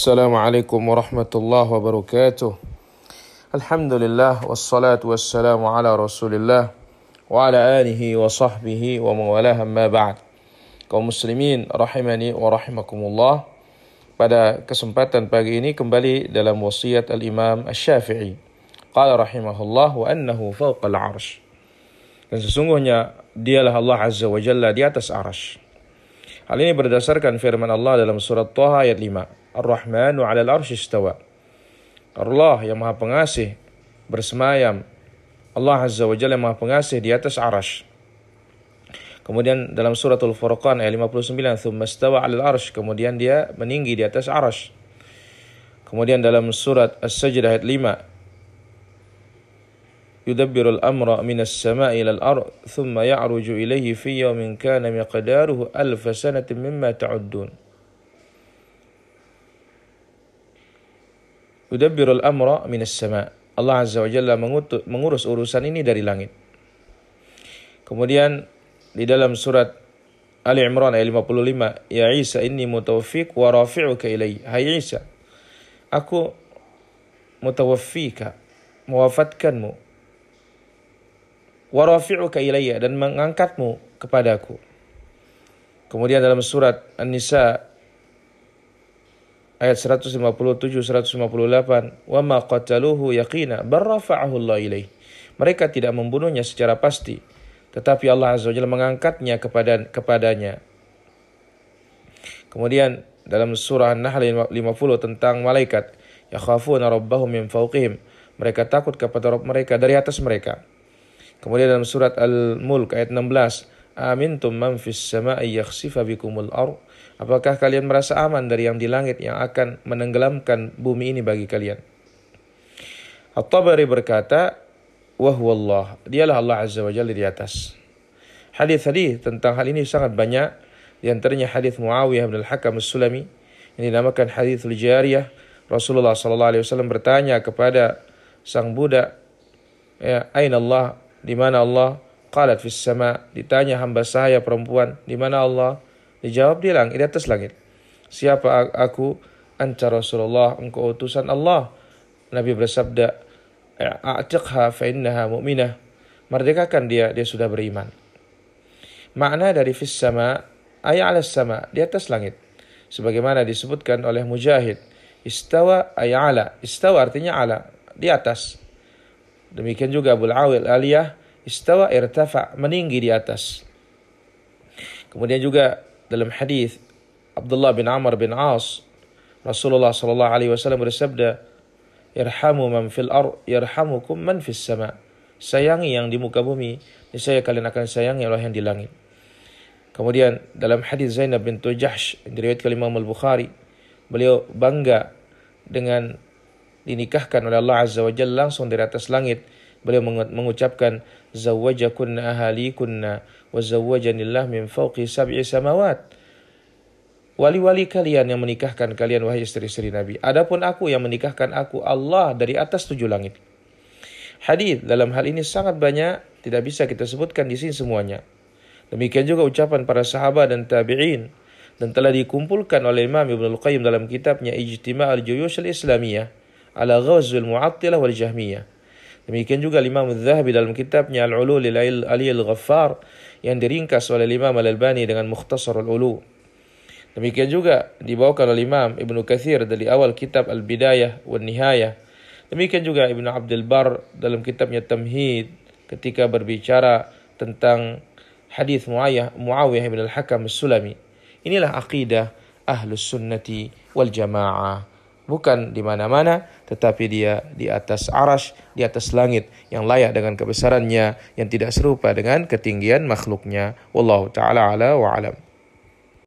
السلام عليكم ورحمة الله وبركاته الحمد لله والصلاة والسلام على رسول الله وعلى آله وصحبه ومن والاه أما بعد kaum muslimin rahimani wa rahimakumullah pada kesempatan pagi ini kembali dalam wasiat al-Imam Asy-Syafi'i qala rahimahullah wa annahu fawqa al-'arsy dan sesungguhnya dialah Allah azza wa jalla di atas arsy hal ini berdasarkan firman Allah dalam surat Thaha ayat 5 Ar-Rahmanu 'alal arsy istawa Allah yang Maha Pengasih bersemayam Allah azza wa jalla yang Maha Pengasih di atas arsy Kemudian dalam suratul Furqan ayat 59, "Tsumma stawa 'alal arsh." Kemudian dia meninggi di atas arsy. Kemudian dalam surat As-Sajdah ayat 5, "Yudabbirul amra minas sama'i ilal ard, thumma ya'ruju ilayhi fi yawmin kana miqdaruhu alf sanatin mimma ta'uddun." Yudabbirul amra minas sama'. Allah Azza wa Jalla mengurus urusan ini dari langit. Kemudian di dalam surat Ali Imran ayat 55, "Ya Isa, inni mutawaffik wa rafi'uka ilai." Hai Isa, aku mutawaffika, mewafatkanmu. Wa rafi'uka ilayya dan mengangkatmu kepadaku. Kemudian dalam surat An-Nisa ayat 157 158, "Wa ma qataluhu yaqina, bar rafa'ahu Allah ilaih." Mereka tidak membunuhnya secara pasti, tetapi Allah Azza wa Jalla mengangkatnya kepada kepadanya. Kemudian dalam surah An-Nahl 50 tentang malaikat, yakhafuna rabbahum min fawqihim. Mereka takut kepada Rabb mereka dari atas mereka. Kemudian dalam surat Al-Mulk ayat 16, Amintum man fis sama'i yakhsifa bikumul ard. Apakah kalian merasa aman dari yang di langit yang akan menenggelamkan bumi ini bagi kalian? At-Tabari berkata, wahwallah. Dialah Allah Azza wa Jalla di atas. Hadis-hadis tentang hal ini sangat banyak. Di antaranya hadis Muawiyah bin Al-Hakam As-Sulami yang dinamakan hadis jariyah. Rasulullah sallallahu alaihi wasallam bertanya kepada sang budak, "Ya, aina Allah? Di mana Allah?" Qalat fis sama. Ditanya hamba saya perempuan, "Di mana Allah?" Dijawab di langit, di atas langit. Siapa aku? Anta Rasulullah, engkau utusan Allah. Nabi bersabda, a'tiqha fa innaha mu'minah. Merdekakan dia, dia sudah beriman. Makna dari fis sama ay ala sama, di atas langit. Sebagaimana disebutkan oleh Mujahid, istawa ay ala. Istawa artinya ala, di atas. Demikian juga Abu Awil aliyah, istawa irtafa, meninggi di atas. Kemudian juga dalam hadis Abdullah bin Amr bin As, Rasulullah sallallahu alaihi wasallam bersabda, Irhamu man fil ar, yarhamukum man fis sama. Sayangi yang di muka bumi, niscaya kalian akan sayangi Allah yang di langit. Kemudian dalam hadis Zainab bin Jahsh yang diriwayatkan Imam Al-Bukhari, beliau bangga dengan dinikahkan oleh Allah Azza wa Jalla langsung dari atas langit. Beliau mengucapkan zawwajakunna ahalikunna wa zawwajanillah min fawqi sab'i samawat wali-wali kalian yang menikahkan kalian wahai istri-istri Nabi. Adapun aku yang menikahkan aku Allah dari atas tujuh langit. Hadis dalam hal ini sangat banyak, tidak bisa kita sebutkan di sini semuanya. Demikian juga ucapan para sahabat dan tabi'in dan telah dikumpulkan oleh Imam Ibnu Al-Qayyim dalam kitabnya Ijtima' al-Juyush al-Islamiyah ala Ghazwil Mu'attilah wal Jahmiyah. Demikian juga Imam Al-Zahabi dalam kitabnya Al-Ulu lil Ali Al-Ghaffar yang diringkas oleh Imam Al-Albani dengan Mukhtasar Al-Ulu. Demikian juga dibawakan oleh Imam Ibnu Katsir dari awal kitab Al-Bidayah wa Nihayah. Demikian juga Ibnu Abdul Bar dalam kitabnya Tamhid ketika berbicara tentang hadis Muawiyah, Muawiyah bin Al-Hakam Sulami. Inilah akidah Ahlus Sunnati wal Jamaah. Bukan di mana-mana, tetapi dia di atas arash, di atas langit yang layak dengan kebesarannya, yang tidak serupa dengan ketinggian makhluknya. Wallahu ta'ala ala wa alam.